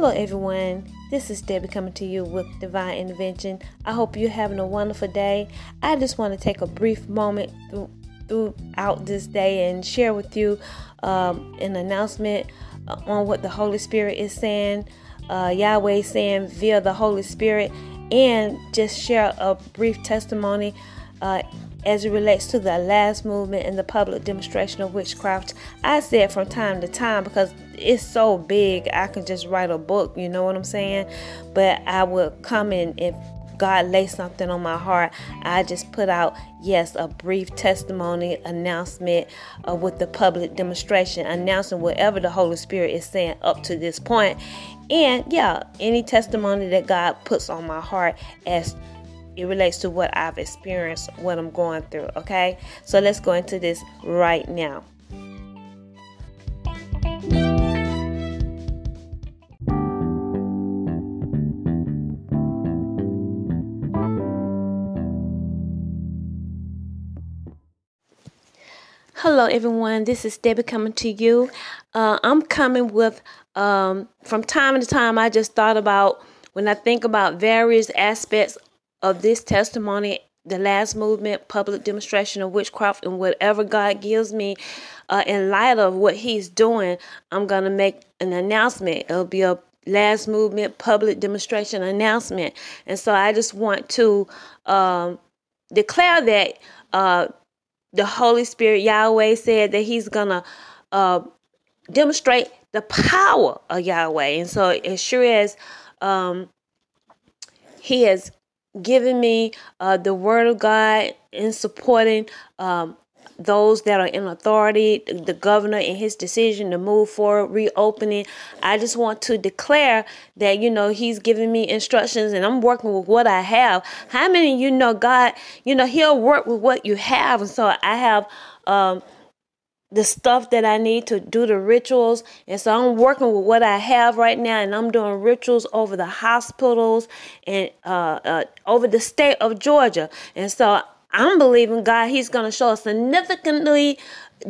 Hello, everyone. This is Debbie coming to you with Divine Intervention. I hope you're having a wonderful day. I just want to take a brief moment through, throughout this day and share with you um, an announcement uh, on what the Holy Spirit is saying, uh, Yahweh saying via the Holy Spirit, and just share a brief testimony. Uh, as it relates to the last movement and the public demonstration of witchcraft. I said from time to time because it's so big, I can just write a book, you know what I'm saying? But I would come in if God lay something on my heart, I just put out, yes, a brief testimony announcement uh, with the public demonstration, announcing whatever the Holy Spirit is saying up to this point. And yeah, any testimony that God puts on my heart as it relates to what I've experienced, what I'm going through. Okay, so let's go into this right now. Hello, everyone. This is Debbie coming to you. Uh, I'm coming with, um, from time to time, I just thought about when I think about various aspects of this testimony, the last movement, public demonstration of witchcraft, and whatever God gives me uh, in light of what He's doing, I'm going to make an announcement. It'll be a last movement public demonstration announcement. And so I just want to um, declare that uh, the Holy Spirit, Yahweh, said that He's to uh, demonstrate the power of Yahweh. And so, as sure as um, He has given me uh, the word of God in supporting um, those that are in authority, the governor in his decision to move forward, reopening. I just want to declare that, you know, he's giving me instructions and I'm working with what I have. How many you know God, you know, he'll work with what you have. And so I have um the stuff that I need to do the rituals. And so I'm working with what I have right now, and I'm doing rituals over the hospitals and uh, uh, over the state of Georgia. And so I'm believing God, He's going to show a significantly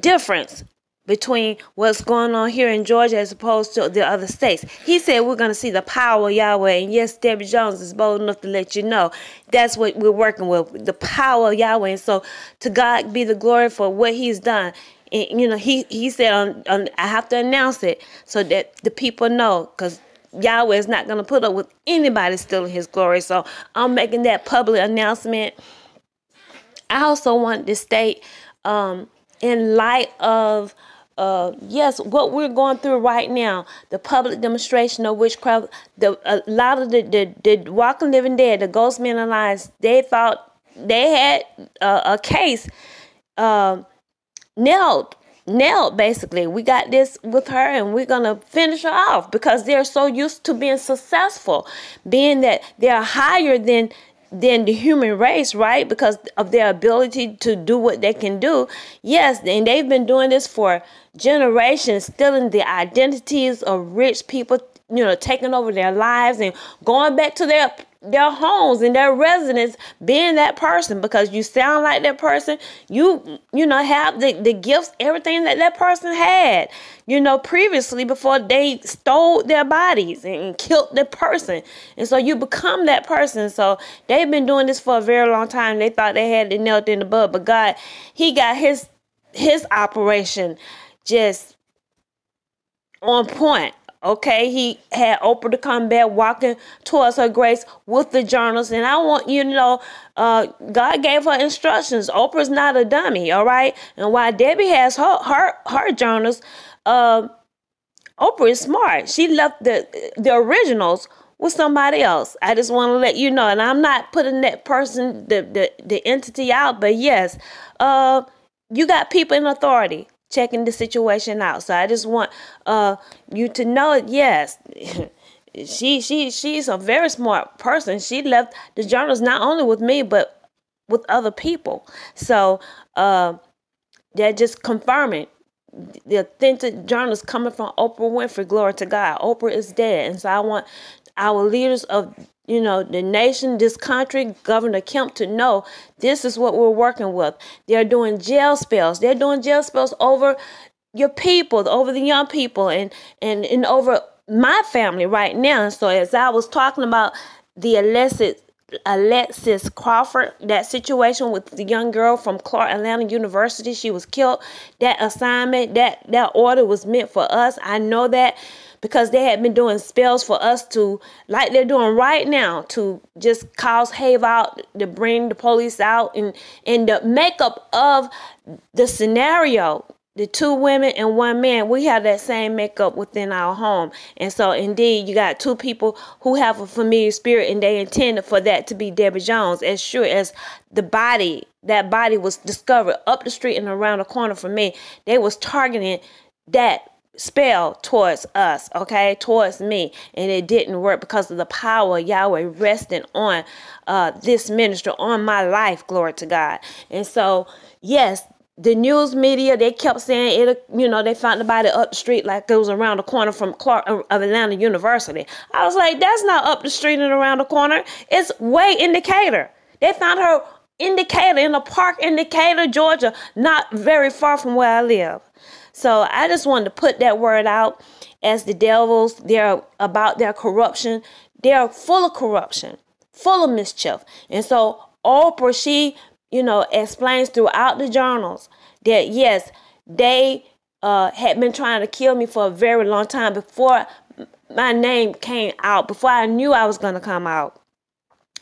difference between what's going on here in Georgia as opposed to the other states. He said we're going to see the power of Yahweh. And yes, Debbie Jones is bold enough to let you know that's what we're working with the power of Yahweh. And so to God be the glory for what He's done and, you know, he he said, on, on, I have to announce it so that the people know, because Yahweh is not going to put up with anybody stealing His glory. So I'm making that public announcement. I also want to state, um, in light of uh, yes, what we're going through right now, the public demonstration of witchcraft, the a lot of the the, the walking living dead, the ghost men and alliance, they thought they had a case. Um, nailed nailed basically we got this with her and we're gonna finish her off because they're so used to being successful being that they're higher than than the human race right? Because of their ability to do what they can do. Yes and they've been doing this for generations stealing the identities of rich people you know taking over their lives and going back to their their homes and their residence being that person because you sound like that person you you know have the, the gifts everything that that person had you know previously before they stole their bodies and killed the person. And so you become that person. So they've been doing this for a very long time. They thought they had it nailed in the bud but god he got his his operation just on point. Okay, he had Oprah to come back walking towards her grace with the journals. And I want you to know, uh, God gave her instructions. Oprah's not a dummy, all right? And while Debbie has her her, her journals, uh, Oprah is smart. She left the the originals with somebody else. I just want to let you know. And I'm not putting that person, the the, the entity out, but yes, uh, you got people in authority checking the situation out. So I just want uh you to know yes. she she she's a very smart person. She left the journals not only with me but with other people. So uh they're just confirming the authentic journals coming from Oprah Winfrey. Glory to God. Oprah is dead. And so I want our leaders of you know, the nation, this country, Governor Kemp to know this is what we're working with. They're doing jail spells. They're doing jail spells over your people, over the young people, and and and over my family right now. So as I was talking about the Alexis Alexis Crawford, that situation with the young girl from Clark Atlanta University, she was killed. That assignment, that that order was meant for us. I know that because they had been doing spells for us to, like they're doing right now, to just cause havoc, out, to bring the police out, and and the makeup of the scenario. The two women and one man, we have that same makeup within our home. And so, indeed, you got two people who have a familiar spirit, and they intended for that to be Debbie Jones. As sure as the body, that body was discovered up the street and around the corner from me, they was targeting that spell towards us, okay, towards me, and it didn't work because of the power Yahweh resting on uh, this minister, on my life. Glory to God. And so, yes, the news media they kept saying it. You know, they found the body up the street like it was around the corner from Clark uh, of Atlanta University. I was like, that's not up the street and around the corner. It's way in Decatur. They found her in Decatur in a park in Decatur, Georgia, not very far from where I live. So I just wanted to put that word out as the devils, they're about their corruption. They're full of corruption, full of mischief. And so Oprah, she, you know, explains throughout the journals that yes, they uh, had been trying to kill me for a very long time before my name came out, before I knew I was going to come out.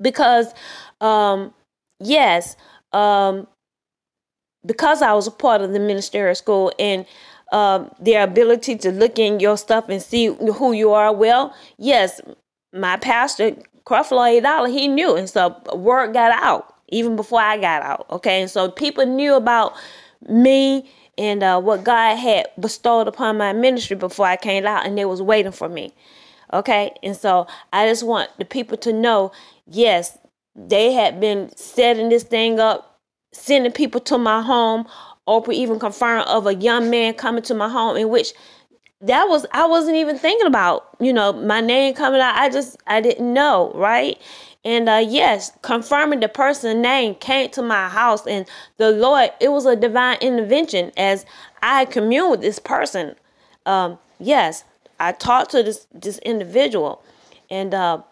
Because, um, yes, um, because I was a part of the ministerial school and um, their ability to look in your stuff and see who you are. Well, yes, my pastor, Creflo Dollar, he knew. And so word got out even before I got out. Okay. And so people knew about me and uh, what God had bestowed upon my ministry before I came out, and they was waiting for me. Okay. And so I just want the people to know yes, they had been setting this thing up sending people to my home. Oprah even confirmed of a young man coming to my home in which that was I wasn't even thinking about, you know, my name coming out. I just I didn't know, right? And uh yes, confirming the person's name came to my house and the Lord, it was a divine intervention as I communed with this person. Um, yes, I talked to this this individual and uh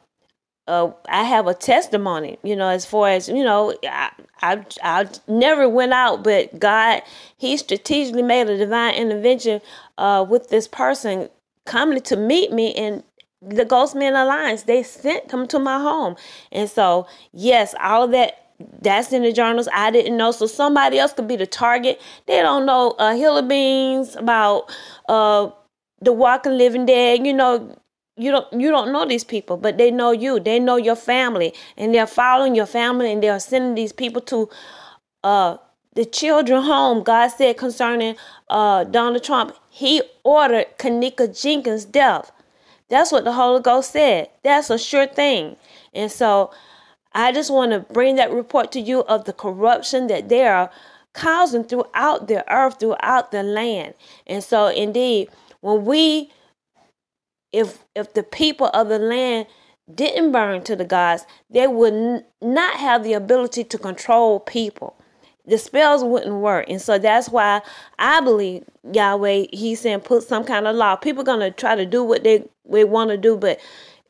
uh, I have a testimony, you know, as far as, you know, I, I, I never went out, but God, He strategically made a divine intervention uh, with this person coming to meet me and the Ghostmen Alliance. They sent them to my home. And so, yes, all of that that's in the journals. I didn't know. So somebody else could be the target. They don't know uh Hilla Beans about uh the walking living dead, you know, you don't you don't know these people but they know you. They know your family and they're following your family and they're sending these people to uh the children home god said concerning uh donald trump. He ordered kenneka jenkins death. That's what the holy ghost said. That's a sure thing. And so i just want to bring that report to you of the corruption that they are causing throughout the earth throughout the land. And so indeed when we if if the people of the land didn't burn to the gods, they would n- not have the ability to control people. The spells wouldn't work. And so that's why I believe Yahweh, He's saying put some kind of law. People gonna try to do what they, they want to do, but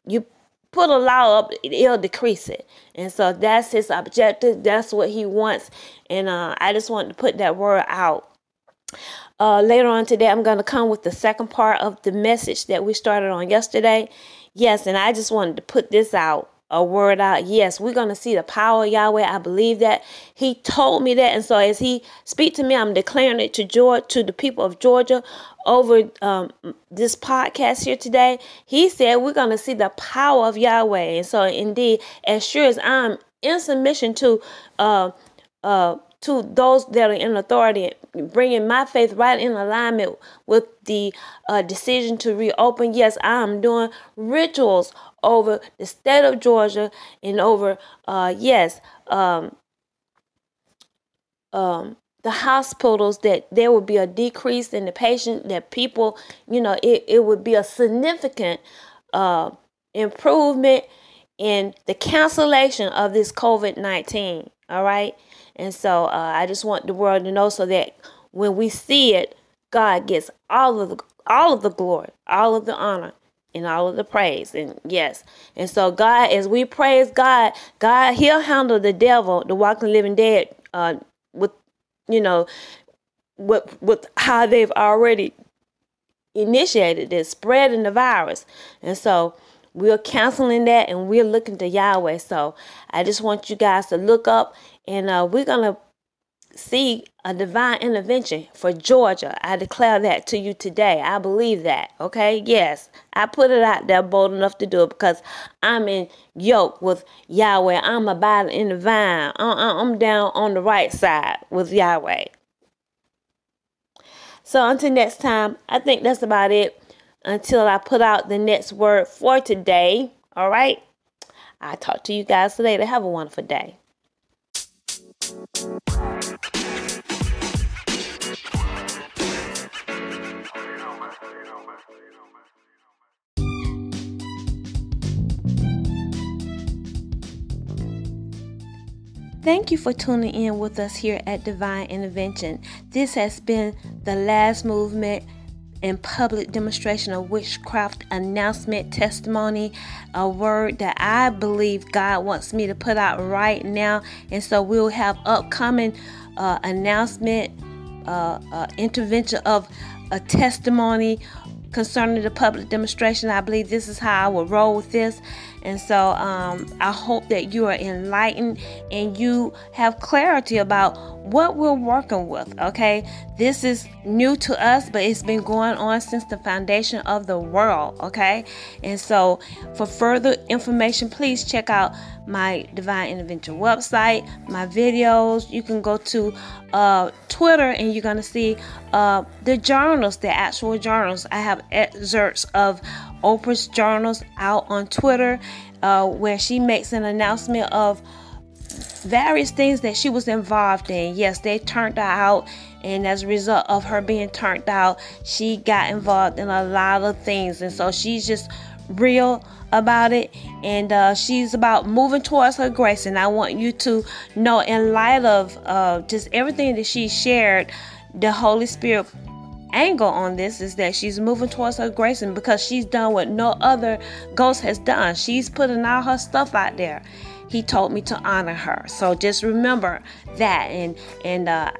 you put a law up, it'll decrease it. And so that's his objective. That's what he wants. And uh, I just wanted to put that word out. Uh, later on today, I'm going to come with the second part of the message that we started on yesterday. Yes, and I just wanted to put this out, a word out. Yes, we're going to see the power of Yahweh. I believe that. He told me that. And so as he speak to me, I'm declaring it to Georgia, to the people of Georgia over um, this podcast here today. He said we're going to see the power of Yahweh. And so indeed, as sure as I'm in submission to uh, uh, to those that are in authority, bringing my faith right in alignment with the uh, decision to reopen. Yes, I'm doing rituals over the state of Georgia and over, uh, yes, um, um, the hospitals that there would be a decrease in the patient that people you know it, it would be a significant uh, improvement in the cancellation of this covid-19 all right and so uh, I just want the world to know so that when we see it, God gets all of the all of the glory, all of the honor, and all of the praise. And yes, and so God, as we praise God, God He'll handle the devil, the walking living dead, uh, with you know, with with how they've already initiated this spreading the virus, and so we're canceling that and we're looking to Yahweh. So I just want you guys to look up and uh, we're going to see a divine intervention for Georgia. I declare that to you today. I believe that. Okay. Yes. I put it out there bold enough to do it because I'm in yoke with Yahweh. I'm abiding in the vine. I'm down on the right side with Yahweh. So until next time, I think that's about it until I put out the next word for today. All right. I'll talk to you guys later. Have a wonderful day. Thank you for tuning in with us here at Divine Intervention. This has been the last movement and public demonstration of witchcraft announcement testimony, a word that I believe God wants me to put out right now. And so we'll have upcoming uh, announcement, uh, uh, intervention of a testimony concerning the public demonstration. I believe this is how I will roll with this. And so um, I hope that you are enlightened and you have clarity about what we're working with. Okay, this is new to us, but it's been going on since the foundation of the world. Okay, and so for further information, please check out my Divine Intervention website, my videos. You can go to uh, Twitter and you're going to see uh, the journals, the actual journals. I have excerpts of Oprah's journals out on Twitter, uh, where she makes an announcement of various things that she was involved in. Yes, they turned her out, and as a result of her being turned out, she got involved in a lot of things, and so she's just real about it and uh, she's about moving towards her grace and i want you to know in light of uh, just everything that she shared the holy spirit angle on this is that she's moving towards her grace and because she's done what no other ghost has done she's putting all her stuff out there. He told me to honor her. So just remember that and and uh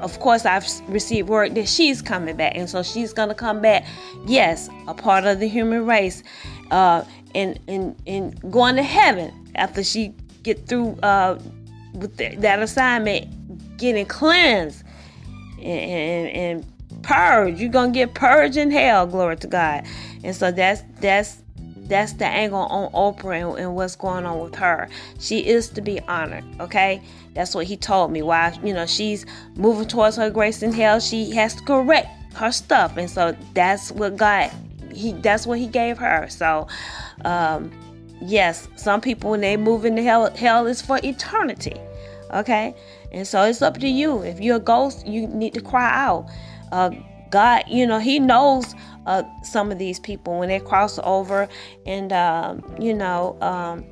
of course i've received word that she's coming back and so she's gonna come back yes a part of the human race uh and and and going to heaven after she get through uh with the, that assignment getting cleansed and, and, and purge. You're gonna get purged in hell, glory to God. And so that's that's that's the angle on Oprah and, and, what's going on with her. She is to be honored, okay? That's what he told me. Why, you know, she's moving towards her grace in hell. She has to correct her stuff. And so that's what God he that's what he gave her. So um yes, some people when they move into hell hell is for eternity. Okay? And so it's up to you. If you're a ghost, you need to cry out uh, God, you know, He knows uh, some of these people when they cross over, and um, you know, um,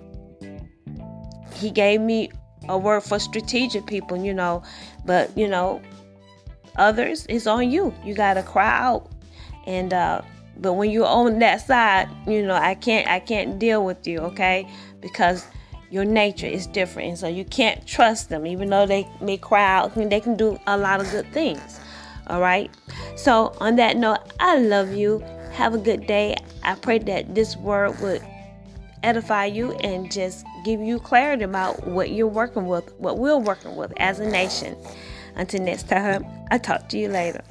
He gave me a word for strategic people, you know, but you know, others it's on you. You gotta cry out, and uh, but when you're on that side, you know, I can't, I can't deal with you, okay, because your nature is different, and so you can't trust them, even though they may cry out. They can do a lot of good things. All right. So, on that note, I love you. Have a good day. I pray that this word would edify you and just give you clarity about what you're working with, what we're working with as a nation. Until next time, I'll talk to you later.